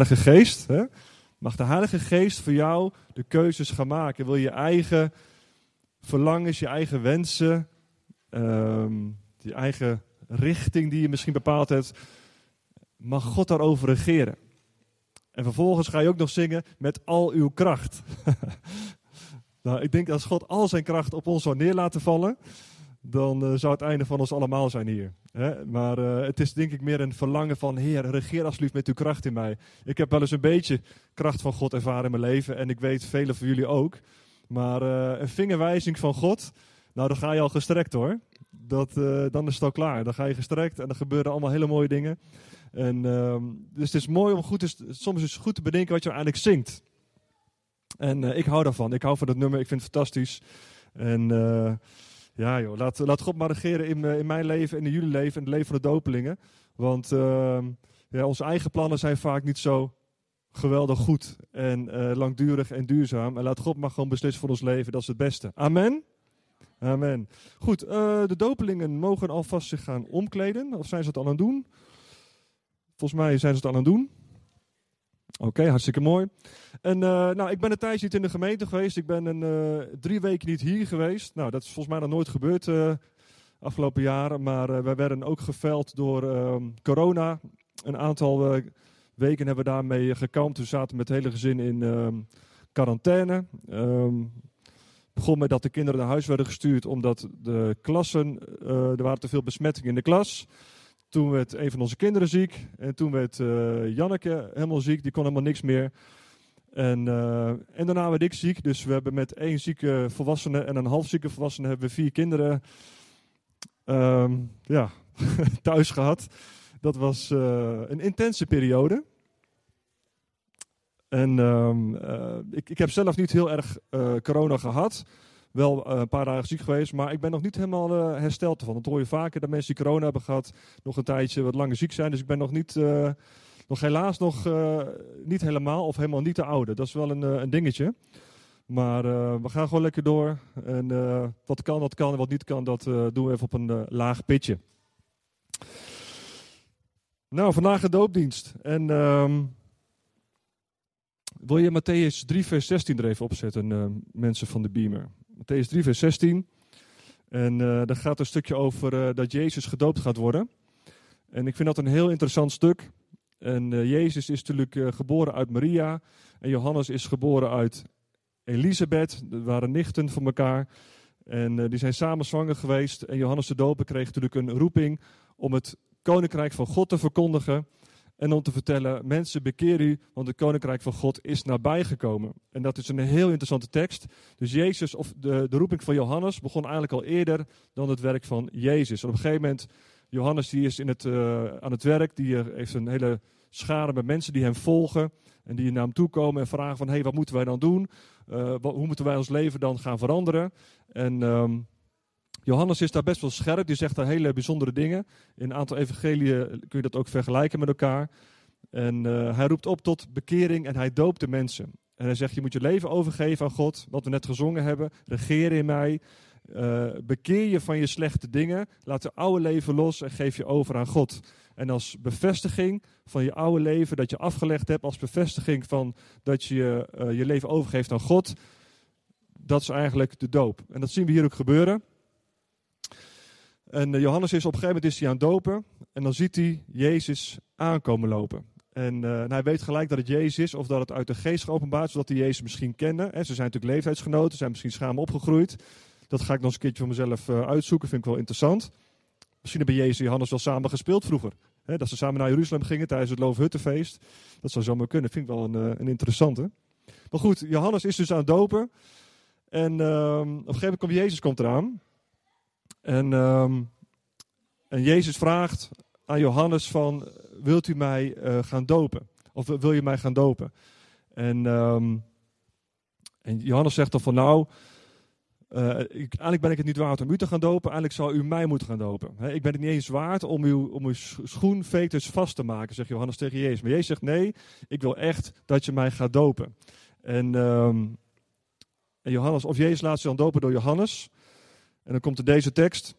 Heilige Geest. Hè? Mag de Heilige Geest voor jou de keuzes gaan maken? Wil je eigen verlangens, je eigen wensen, ehm, je eigen richting die je misschien bepaald hebt, mag God daarover regeren? En vervolgens ga je ook nog zingen met al uw kracht. nou, ik denk als God al zijn kracht op ons zou neer laten vallen, dan uh, zou het einde van ons allemaal zijn hier. Hè? Maar uh, het is denk ik meer een verlangen van, Heer, regeer alsjeblieft met uw kracht in mij. Ik heb wel eens een beetje kracht van God ervaren in mijn leven en ik weet velen van jullie ook. Maar uh, een vingerwijzing van God, nou dan ga je al gestrekt hoor. Dat, dan is het al klaar. Dan ga je gestrekt en dan gebeuren allemaal hele mooie dingen. En, ehm, dus het is mooi om goed te, soms is goed te bedenken wat je eigenlijk zingt. En ik hou daarvan. Ik hou van dat nummer. Ik vind het fantastisch. En ja joh, laat, laat God maar regeren in, in mijn leven en in jullie leven en het leven van de dopelingen. Want uh, ja, onze eigen plannen zijn vaak niet zo geweldig goed en uh, langdurig en duurzaam. En laat God maar gewoon beslissen voor ons leven, dat is het beste. Amen? Amen. Goed, uh, de dopelingen mogen alvast zich gaan omkleden. Of zijn ze het al aan het doen? Volgens mij zijn ze het al aan het doen. Oké, hartstikke mooi. En uh, nou, ik ben een tijdje niet in de gemeente geweest. Ik ben een, uh, drie weken niet hier geweest. Nou, dat is volgens mij nog nooit gebeurd uh, afgelopen jaren. Maar wij werden ook geveld door ehm, corona. Een aantal weken hebben we daarmee gekampt. We zaten met het hele gezin in ehm, quarantaine. Um, begon met dat de kinderen naar huis werden gestuurd omdat de klassen, er waren te veel besmettingen in de klas. Toen werd een van onze kinderen ziek. En toen werd uh, Janneke helemaal ziek. Die kon helemaal niks meer. En, uh, en daarna werd ik ziek. Dus we hebben met één zieke volwassene en een half zieke volwassene hebben we vier kinderen um, ja, thuis gehad. Dat was uh, een intense periode. En um, ik, ik heb zelf niet heel erg corona gehad wel uh, een paar dagen ziek geweest, maar ik ben nog niet helemaal uh, hersteld ervan. Dat hoor je vaker, dat mensen die corona hebben gehad, nog een tijdje wat langer ziek zijn. Dus ik ben nog niet, uh, nog helaas nog niet helemaal of helemaal niet te oude. Dat is wel een, een dingetje. Maar we gaan gewoon lekker door. En wat kan, dat kan. En wat niet kan, dat doen we even op een laag pitje. Nou, vandaag de doopdienst. En um, wil je Matthäus 3, vers 16 er even opzetten, mensen van de Beamer? Matthäus 3, vers 16. En uh, daar gaat een stukje over uh, dat Jezus gedoopt gaat worden. En ik vind dat een heel interessant stuk. En uh, Jezus is natuurlijk geboren uit Maria. En Johannes is geboren uit Elisabeth. Dat waren nichten van elkaar. En die zijn samen zwanger geweest. En Johannes de Doper kreeg natuurlijk een roeping om het koninkrijk van God te verkondigen. En om te vertellen, mensen bekeer u, want het koninkrijk van God is nabijgekomen. En dat is een heel interessante tekst. Dus Jezus, of de, de roeping van Johannes, begon eigenlijk al eerder dan het werk van Jezus. Op een gegeven moment, Johannes die is in het, uh, aan het werk, die uh, heeft een hele schare met mensen die hem volgen. En die naar hem toe komen en vragen van, hé, hey, wat moeten wij dan doen? Wat, hoe moeten wij ons leven dan gaan veranderen? En... Um, Johannes is daar best wel scherp, die zegt daar hele bijzondere dingen. In een aantal evangeliën kun je dat ook vergelijken met elkaar. En uh, hij roept op tot bekering en hij doopt de mensen. En hij zegt, je moet je leven overgeven aan God, wat we net gezongen hebben. Regeer in mij, uh, bekeer je van je slechte dingen, laat je oude leven los en geef je over aan God. En als bevestiging van je oude leven dat je afgelegd hebt, als bevestiging van dat je uh, je leven overgeeft aan God, dat is eigenlijk de doop. En dat zien we hier ook gebeuren. En Johannes is op een gegeven moment is hij aan het dopen. En dan ziet hij Jezus aankomen lopen. En, en hij weet gelijk dat het Jezus is, of dat het uit de geest geopenbaard zodat hij Jezus misschien kende. En ze zijn natuurlijk leeftijdsgenoten, zijn misschien samen opgegroeid. Dat ga ik nog eens een keertje voor mezelf uh, uitzoeken, vind ik wel interessant. Misschien hebben Jezus en Johannes wel samen gespeeld vroeger. Dat ze samen naar Jeruzalem gingen tijdens het Loofhuttenfeest. Dat zou zomaar kunnen, vind ik wel een, een interessante. Maar goed, Johannes is dus aan het dopen. En ehm, op een gegeven moment komt Jezus komt eraan. En, um, en Jezus vraagt aan Johannes van, wilt u mij uh, gaan dopen? Of wil je mij gaan dopen? En, um, en Johannes zegt dan van, nou, ik, eigenlijk ben ik het niet waard om u te gaan dopen, eigenlijk zou u mij moeten gaan dopen. Ik ben het niet eens waard om uw, om uw schoenveters vast te maken, zegt Johannes tegen Jezus. Maar Jezus zegt, nee, ik wil echt dat je mij gaat dopen. En, um, en Johannes, of Jezus laat zich dan dopen door Johannes. En dan komt er deze tekst.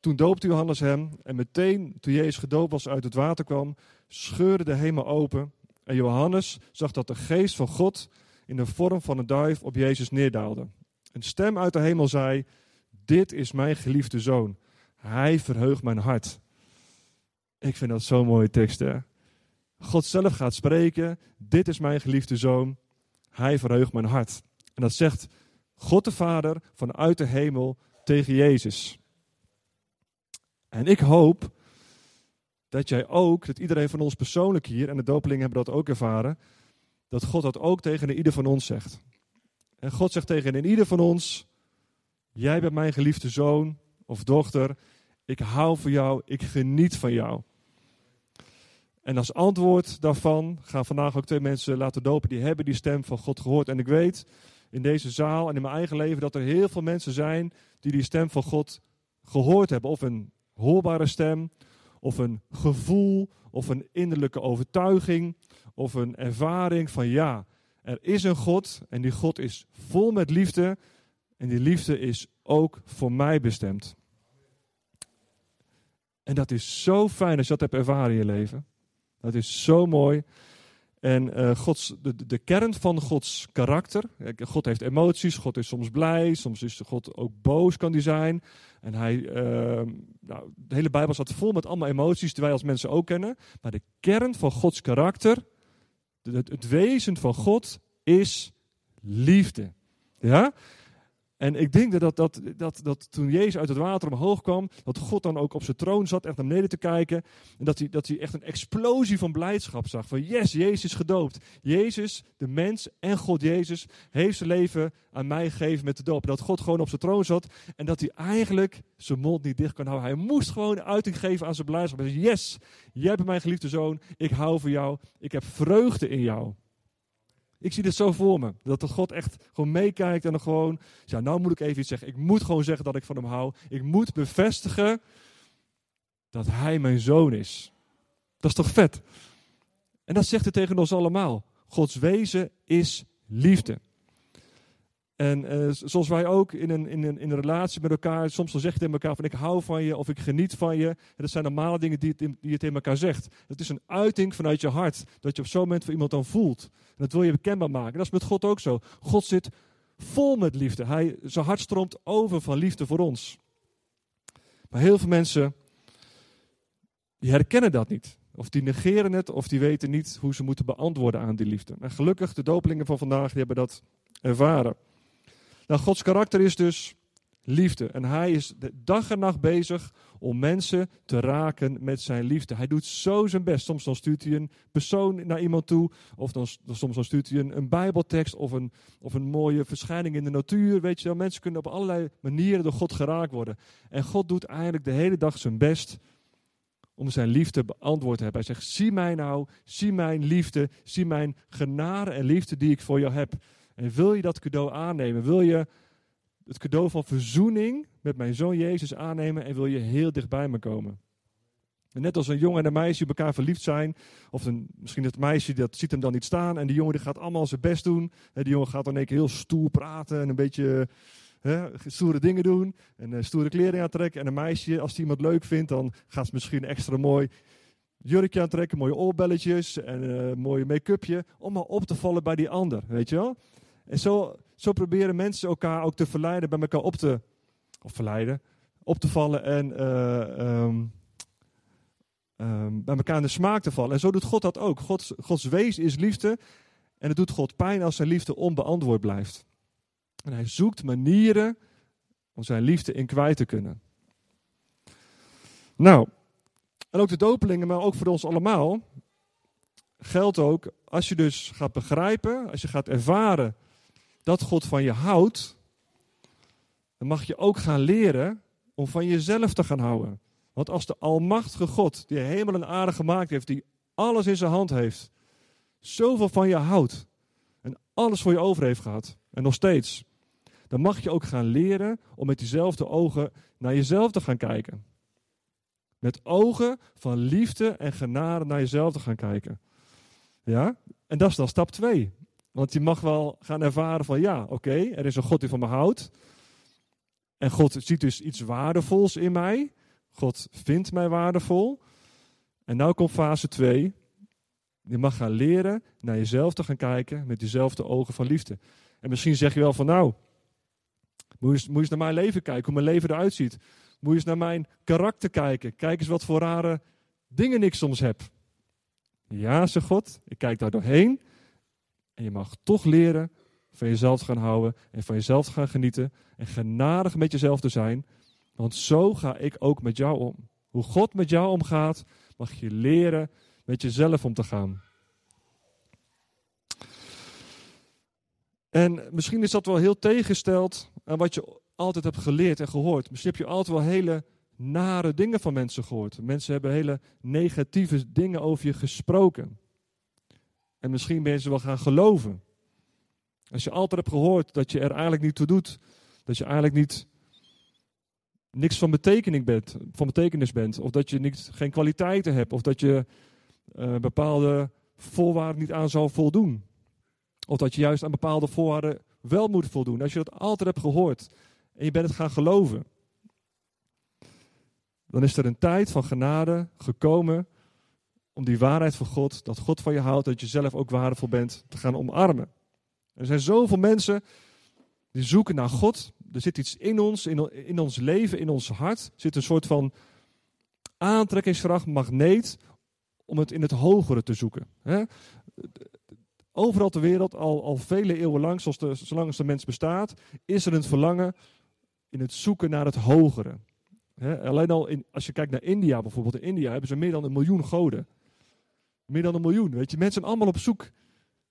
Toen doopte Johannes hem en meteen toen Jezus gedoopt was uit het water kwam, scheurde de hemel open En Johannes zag dat de geest van God in de vorm van een duif op Jezus neerdaalde. Een stem uit de hemel zei: Dit is mijn geliefde zoon. Hij verheugt mijn hart. Ik vind dat zo'n mooie tekst, hè? God zelf gaat spreken: Dit is mijn geliefde zoon. Hij verheugt mijn hart. En dat zegt God de Vader vanuit de hemel tegen Jezus. En ik hoop dat jij ook, dat iedereen van ons persoonlijk hier, en de dopelingen hebben dat ook ervaren, dat God dat ook tegen ieder van ons zegt. En God zegt tegen ieder van ons: Jij bent mijn geliefde zoon of dochter. Ik hou van jou, ik geniet van jou. En als antwoord daarvan gaan vandaag ook twee mensen laten dopen die hebben die stem van God gehoord. En ik weet in deze zaal en in mijn eigen leven dat er heel veel mensen zijn die die stem van God gehoord hebben. Of een hoorbare stem, of een gevoel, of een innerlijke overtuiging, of een ervaring van ja, er is een God en die God is vol met liefde en die liefde is ook voor mij bestemd. En dat is zo fijn als je dat hebt ervaren in je leven. Dat is zo mooi. En uh, Gods, de, kern van Gods karakter. God heeft emoties, God is soms blij, soms is God ook boos, kan die zijn. En hij, uh, nou, de hele Bijbel staat vol met allemaal emoties die wij als mensen ook kennen. Maar de kern van Gods karakter, het, het wezen van God, is liefde. Ja? En ik denk dat, dat, dat, dat, toen Jezus uit het water omhoog kwam, dat God dan ook op zijn troon zat, echt naar beneden te kijken. En dat hij, dat hij echt een explosie van blijdschap zag. Van yes, Jezus is gedoopt. Jezus, de mens en God Jezus, heeft zijn leven aan mij gegeven met de doop. En dat God gewoon op zijn troon zat en dat hij eigenlijk zijn mond niet dicht kan houden. Hij moest gewoon uiting geven aan zijn blijdschap. Hij zei, yes, jij bent mijn geliefde zoon, ik hou van jou, ik heb vreugde in jou. Ik zie dit zo voor me. Dat God echt gewoon meekijkt en dan gewoon. Ja, nou moet ik even iets zeggen. Ik moet gewoon zeggen dat ik van hem hou. Ik moet bevestigen dat hij mijn zoon is. Dat is toch vet? En dat zegt hij tegen ons allemaal. Gods wezen is liefde. En uh, zoals wij ook in een, in, een, in een relatie met elkaar, soms dan zegt tegen elkaar van ik hou van je of ik geniet van je. En dat zijn normale dingen die het, die het tegen elkaar zegt. Het is een uiting vanuit je hart, dat je op zo'n moment voor iemand dan voelt. En dat wil je bekendbaar maken. En dat is met God ook zo. God zit vol met liefde. Hij, zijn hart stroomt over van liefde voor ons. Maar heel veel mensen, die herkennen dat niet. Of die negeren het, of die weten niet hoe ze moeten beantwoorden aan die liefde. En gelukkig, de dopelingen van vandaag, die hebben dat ervaren. Nou, Gods karakter is dus liefde. En hij is dag en nacht bezig om mensen te raken met zijn liefde. Hij doet zo zijn best. Soms dan stuurt hij een persoon naar iemand toe. Of dan, soms dan stuurt hij een, een bijbeltekst of een, of een mooie verschijning in de natuur. Weet je wel, mensen kunnen op allerlei manieren door God geraakt worden. En God doet eigenlijk de hele dag zijn best om zijn liefde beantwoord te hebben. Hij zegt, zie mij nou, zie mijn liefde, zie mijn genade en liefde die ik voor jou heb. En wil je dat cadeau aannemen? Wil je het cadeau van verzoening met mijn zoon Jezus aannemen en wil je heel dichtbij me komen? En net als een jongen en een meisje op elkaar verliefd zijn, of een, misschien het meisje dat ziet hem dan niet staan en die jongen die gaat allemaal zijn best doen. En die jongen gaat dan een keer heel stoer praten en een beetje hè, stoere dingen doen en uh, stoere kleren aantrekken. En een meisje, als die iemand leuk vindt, dan gaat ze misschien extra mooi jurkje aantrekken, mooie oorbelletjes en een uh, mooie make-upje, om maar op te vallen bij die ander, weet je wel? En zo, zo proberen mensen elkaar ook te verleiden, bij elkaar op te, of verleiden, op te vallen en uh, um, um, bij elkaar in de smaak te vallen. En zo doet God dat ook. Gods, Gods wees is liefde en het doet God pijn als zijn liefde onbeantwoord blijft. En hij zoekt manieren om zijn liefde in kwijt te kunnen. Nou, en ook de dopelingen, maar ook voor ons allemaal, geldt ook, als je dus gaat begrijpen, als je gaat ervaren dat God van je houdt, dan mag je ook gaan leren om van jezelf te gaan houden. Want als de Almachtige God, die hemel en aarde gemaakt heeft, die alles in zijn hand heeft, zoveel van je houdt en alles voor je over heeft gehad, en nog steeds, dan mag je ook gaan leren om met diezelfde ogen naar jezelf te gaan kijken. Met ogen van liefde en genade naar jezelf te gaan kijken. Ja? En dat is dan stap 2. Want je mag wel gaan ervaren van ja, oké, er is een God die van me houdt. En God ziet dus iets waardevols in mij. God vindt mij waardevol. En nu komt fase 2. Je mag gaan leren naar jezelf te gaan kijken met diezelfde ogen van liefde. En misschien zeg je wel van nou, moet je, eens, moet je eens naar mijn leven kijken, hoe mijn leven eruit ziet. Moet je eens naar mijn karakter kijken. Kijk eens wat voor rare dingen ik soms heb. Ja, zegt God, ik kijk daar doorheen. En je mag toch leren van jezelf gaan houden en van jezelf gaan genieten. En genadig met jezelf te zijn. Want zo ga ik ook met jou om. Hoe God met jou omgaat, mag je leren met jezelf om te gaan. En misschien is dat wel heel tegengesteld aan wat je altijd hebt geleerd en gehoord. Misschien heb je altijd wel hele nare dingen van mensen gehoord. Mensen hebben hele negatieve dingen over je gesproken. En misschien ben je ze wel gaan geloven. Als je altijd hebt gehoord dat je er eigenlijk niet toe doet, dat je eigenlijk niet niks van betekenis bent, van betekenis bent, of dat je niet, geen kwaliteiten hebt, of dat je uh, bepaalde voorwaarden niet aan zou voldoen. Of dat je juist aan bepaalde voorwaarden wel moet voldoen. Als je dat altijd hebt gehoord en je bent het gaan geloven, dan is er een tijd van genade gekomen om die waarheid van God, dat God van je houdt, dat je zelf ook waardevol bent, te gaan omarmen. Er zijn zoveel mensen die zoeken naar God. Er zit iets in ons, in, in ons leven, in ons hart. Zit een soort van aantrekkingskracht, magneet, om het in het hogere te zoeken. Overal ter wereld, al, al vele eeuwen lang, zoals de, zolang de mens bestaat, is er een verlangen in het zoeken naar het hogere. alleen al in, als je kijkt naar India bijvoorbeeld, in India hebben ze meer dan een miljoen goden. Meer dan een miljoen. Weet je, mensen zijn allemaal op zoek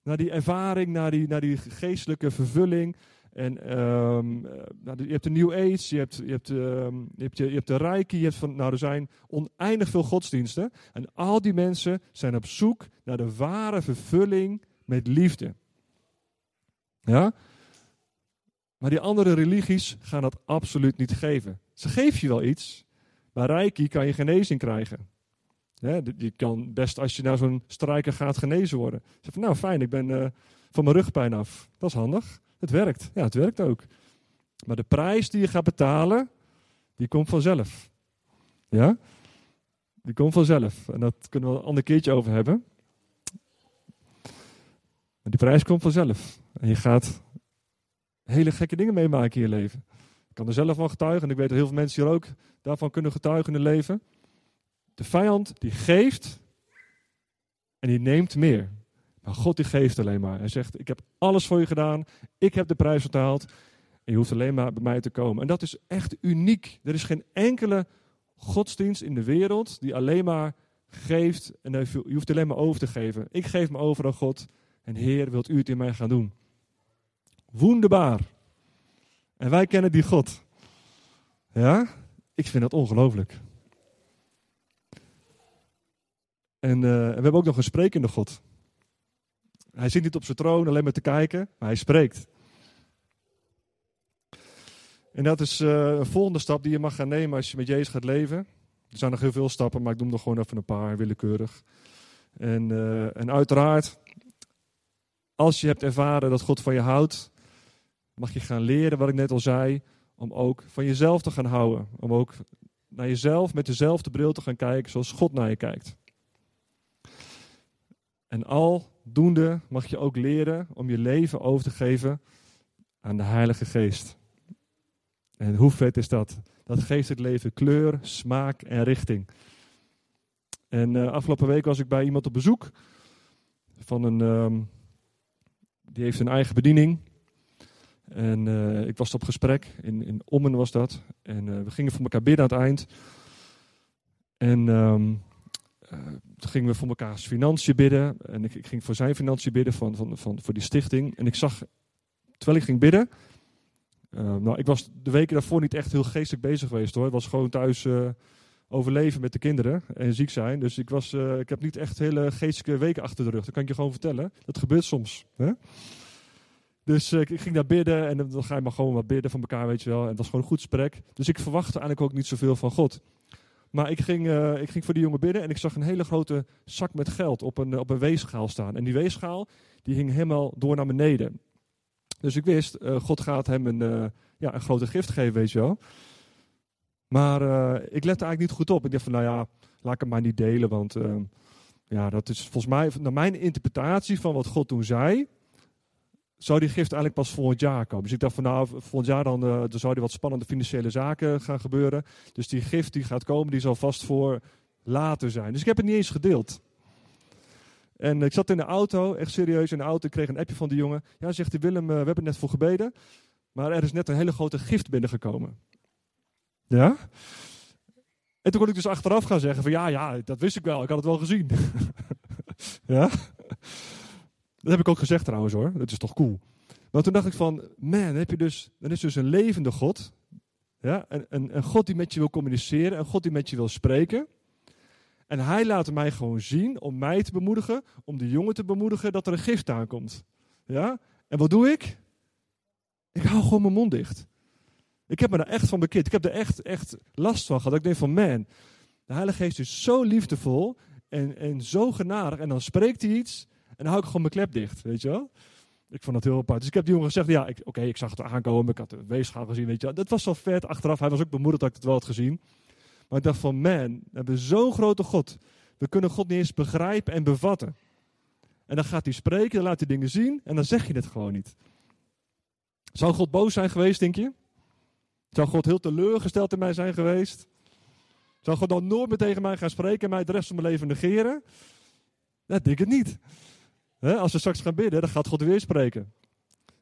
naar die ervaring, naar die, naar die geestelijke vervulling. En um, nou, je hebt de New Age, je hebt, je hebt, um, je hebt, je hebt de Reiki, je hebt van, nou, er zijn oneindig veel godsdiensten. En al die mensen zijn op zoek naar de ware vervulling met liefde. Ja? Maar die andere religies gaan dat absoluut niet geven. Ze geven je wel iets, maar Reiki kan je genezing krijgen. Je kan best als je naar zo'n strijker gaat genezen worden. Zeg van, nou fijn, ik ben uh, van mijn rugpijn af. Dat is handig. Het werkt. Ja, het werkt ook. Maar de prijs die je gaat betalen, die komt vanzelf. Ja? Die komt vanzelf. En dat kunnen we een ander keertje over hebben. Die prijs komt vanzelf. En je gaat hele gekke dingen meemaken in je leven. Ik kan er zelf van getuigen. En ik weet dat heel veel mensen hier ook daarvan kunnen getuigen in hun leven. De vijand die geeft en die neemt meer. Maar God die geeft alleen maar. Hij zegt, ik heb alles voor je gedaan. Ik heb de prijs betaald. En je hoeft alleen maar bij mij te komen. En dat is echt uniek. Er is geen enkele godsdienst in de wereld die alleen maar geeft. En je hoeft alleen maar over te geven. Ik geef me over aan God. En Heer, wilt u het in mij gaan doen? Wonderbaar. En wij kennen die God. Ja? Ik vind dat ongelooflijk. En, en we hebben ook nog een sprekende God. Hij zit niet op zijn troon alleen maar te kijken, maar hij spreekt. En dat is uh, een volgende stap die je mag gaan nemen als je met Jezus gaat leven. Er zijn nog heel veel stappen, maar ik noem er gewoon even een paar, willekeurig. En, uh, en uiteraard, als je hebt ervaren dat God van je houdt, mag je gaan leren, wat ik net al zei, om ook van jezelf te gaan houden. Om ook naar jezelf met dezelfde bril te gaan kijken zoals God naar je kijkt. En aldoende mag je ook leren om je leven over te geven aan de Heilige Geest. En hoe vet is dat? Dat geeft het leven kleur, smaak en richting. En uh, afgelopen week was ik bij iemand op bezoek. Van een, um, die heeft een eigen bediening. En uh, ik was op gesprek, in, in Ommen was dat. En uh, we gingen voor elkaar bidden aan het eind. En toen gingen we voor elkaar financiën bidden. En ik, ging voor zijn financiën bidden van, van, van, voor die stichting. En ik zag, terwijl ik ging bidden. Uh, nou, ik was de weken daarvoor niet echt heel geestelijk bezig geweest hoor. Ik was gewoon thuis uh, overleven met de kinderen en ziek zijn. Dus ik, was, ik heb niet echt hele geestelijke weken achter de rug. Dat kan ik je gewoon vertellen. Dat gebeurt soms. Hè? Dus ik, ik ging daar bidden en dan ga je maar gewoon wat bidden van elkaar, weet je wel. En dat was gewoon een goed gesprek. Dus ik verwachtte eigenlijk ook niet zoveel van God. Maar ik ging, uh, ik ging voor die jongen bidden en ik zag een hele grote zak met geld op een, op een weegschaal staan. En die weegschaal die hing helemaal door naar beneden. Dus ik wist, uh, God gaat hem een, ja, een grote gift geven, weet je wel. Maar ik lette eigenlijk niet goed op. Ik dacht van, nou ja, laat ik hem maar niet delen, want ja, dat is volgens mij, naar mijn interpretatie van wat God toen zei, zou die gift eigenlijk pas volgend jaar komen. Dus ik dacht van nou, volgend jaar dan, uh, dan zou wat spannende financiële zaken gaan gebeuren. Dus die gift die gaat komen, die zal vast voor later zijn. Dus ik heb het niet eens gedeeld. En ik zat in de auto, echt serieus in de auto. Ik kreeg een appje van die jongen. Ja, zegt hij Willem, uh, we hebben net voor gebeden. Maar er is net een hele grote gift binnengekomen. Ja? En toen kon ik dus achteraf gaan zeggen van ja, ja, dat wist ik wel. Ik had het wel gezien. ja? Dat heb ik ook gezegd trouwens hoor. Dat is toch cool. Maar toen dacht ik van, man, heb je dus, dan is dus een levende God. Ja? Een, een, een God die met je wil communiceren. Een God die met je wil spreken. En hij laat mij gewoon zien om mij te bemoedigen, om de jongen te bemoedigen dat er een gift aankomt. Ja? En wat doe ik? Ik hou gewoon mijn mond dicht. Ik heb me daar echt van bekeerd. Ik heb er echt, echt last van gehad. Ik denk van, man, de Heilige Geest is zo liefdevol en, en zo genadig. En dan spreekt hij iets en dan hou ik gewoon mijn klep dicht, weet je wel. Ik vond dat heel apart. Dus ik heb die jongen gezegd, ja, oké, ik zag het aankomen. Ik had de weegschaal gezien, weet je wel. Dat was zo vet achteraf. Hij was ook bemoedigd dat ik het wel had gezien. Maar ik dacht van, man, we hebben zo'n grote God. We kunnen God niet eens begrijpen en bevatten. En dan gaat hij spreken, dan laat hij dingen zien en dan zeg je het gewoon niet. Zou God boos zijn geweest, denk je? Zou God heel teleurgesteld in mij zijn geweest? Zou God dan nooit meer tegen mij gaan spreken en mij de rest van mijn leven negeren? Dat denk ik niet. Als we straks gaan bidden, dan gaat God weer spreken.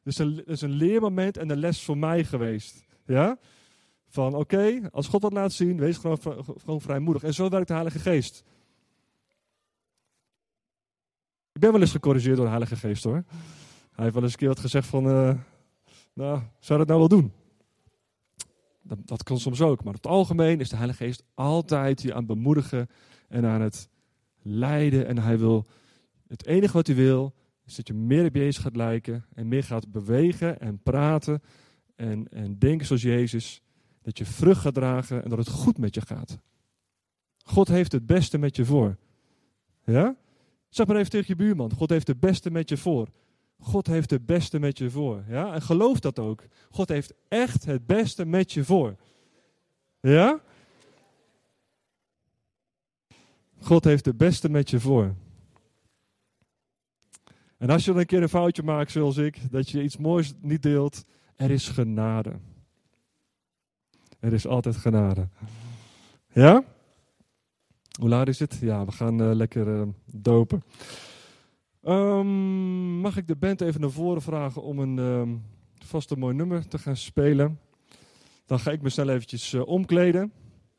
Dus het is een leermoment en een les voor mij geweest. Ja? Van oké, als God wat laat zien, wees gewoon, gewoon vrijmoedig. En zo werkt de Heilige Geest. Ik ben wel eens gecorrigeerd door de Heilige Geest hoor. Hij heeft wel eens een keer wat gezegd van, uh, nou, zou dat nou wel doen? Dat, dat kan soms ook, maar op het algemeen is de Heilige Geest altijd je aan het bemoedigen en aan het leiden. En hij wil, het enige wat hij wil, is dat je meer op Jezus gaat lijken en meer gaat bewegen en praten en, en denken zoals Jezus. Dat je vrucht gaat dragen en dat het goed met je gaat. God heeft het beste met je voor. Ja? Zeg maar even tegen je buurman. God heeft het beste met je voor. God heeft het beste met je voor. Ja? En geloof dat ook. God heeft echt het beste met je voor. Ja? God heeft het beste met je voor. En als je dan een keer een foutje maakt, zoals ik, dat je iets moois niet deelt, er is genade. Er is altijd genade. Ja? Hoe laat is het? Ja, we gaan uh, lekker uh, dopen. Um, mag ik de band even naar voren vragen om een um, vast een mooi nummer te gaan spelen? Dan ga ik me snel eventjes uh, omkleden.